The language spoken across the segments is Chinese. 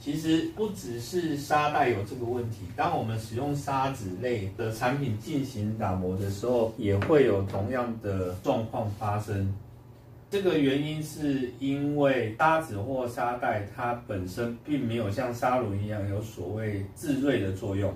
其实不只是沙袋有这个问题，当我们使用砂纸类的产品进行打磨的时候，也会有同样的状况发生。这个原因是因为砂纸或沙袋它本身并没有像砂轮一样有所谓自锐的作用。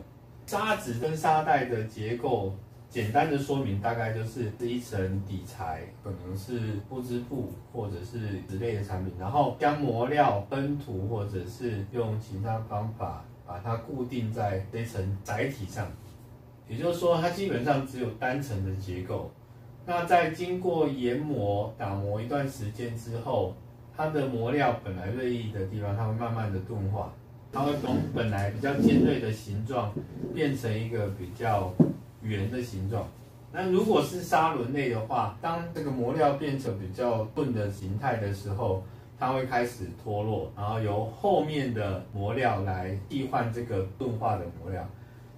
砂纸跟沙袋的结构。简单的说明大概就是是一层底材，可能是布织布或者是纸类的产品，然后将磨料喷涂或者是用其他方法把它固定在这层载体上。也就是说，它基本上只有单层的结构。那在经过研磨、打磨一段时间之后，它的磨料本来锐利的地方，它会慢慢的钝化，它会从本来比较尖锐的形状变成一个比较。圆的形状，那如果是砂轮类的话，当这个磨料变成比较钝的形态的时候，它会开始脱落，然后由后面的磨料来替换这个钝化的磨料。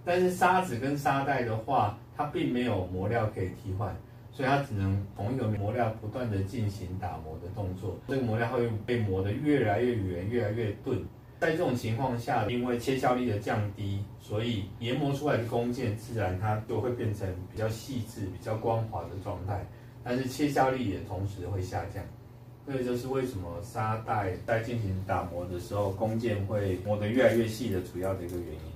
但是砂纸跟砂带的话，它并没有磨料可以替换，所以它只能同一个磨料不断的进行打磨的动作，这个磨料会被磨得越来越圆，越来越钝。在这种情况下，因为切削力的降低，所以研磨出来的弓箭自然它就会变成比较细致、比较光滑的状态。但是切削力也同时会下降，这就是为什么沙袋在进行打磨的时候，弓箭会磨得越来越细的主要的一个原因。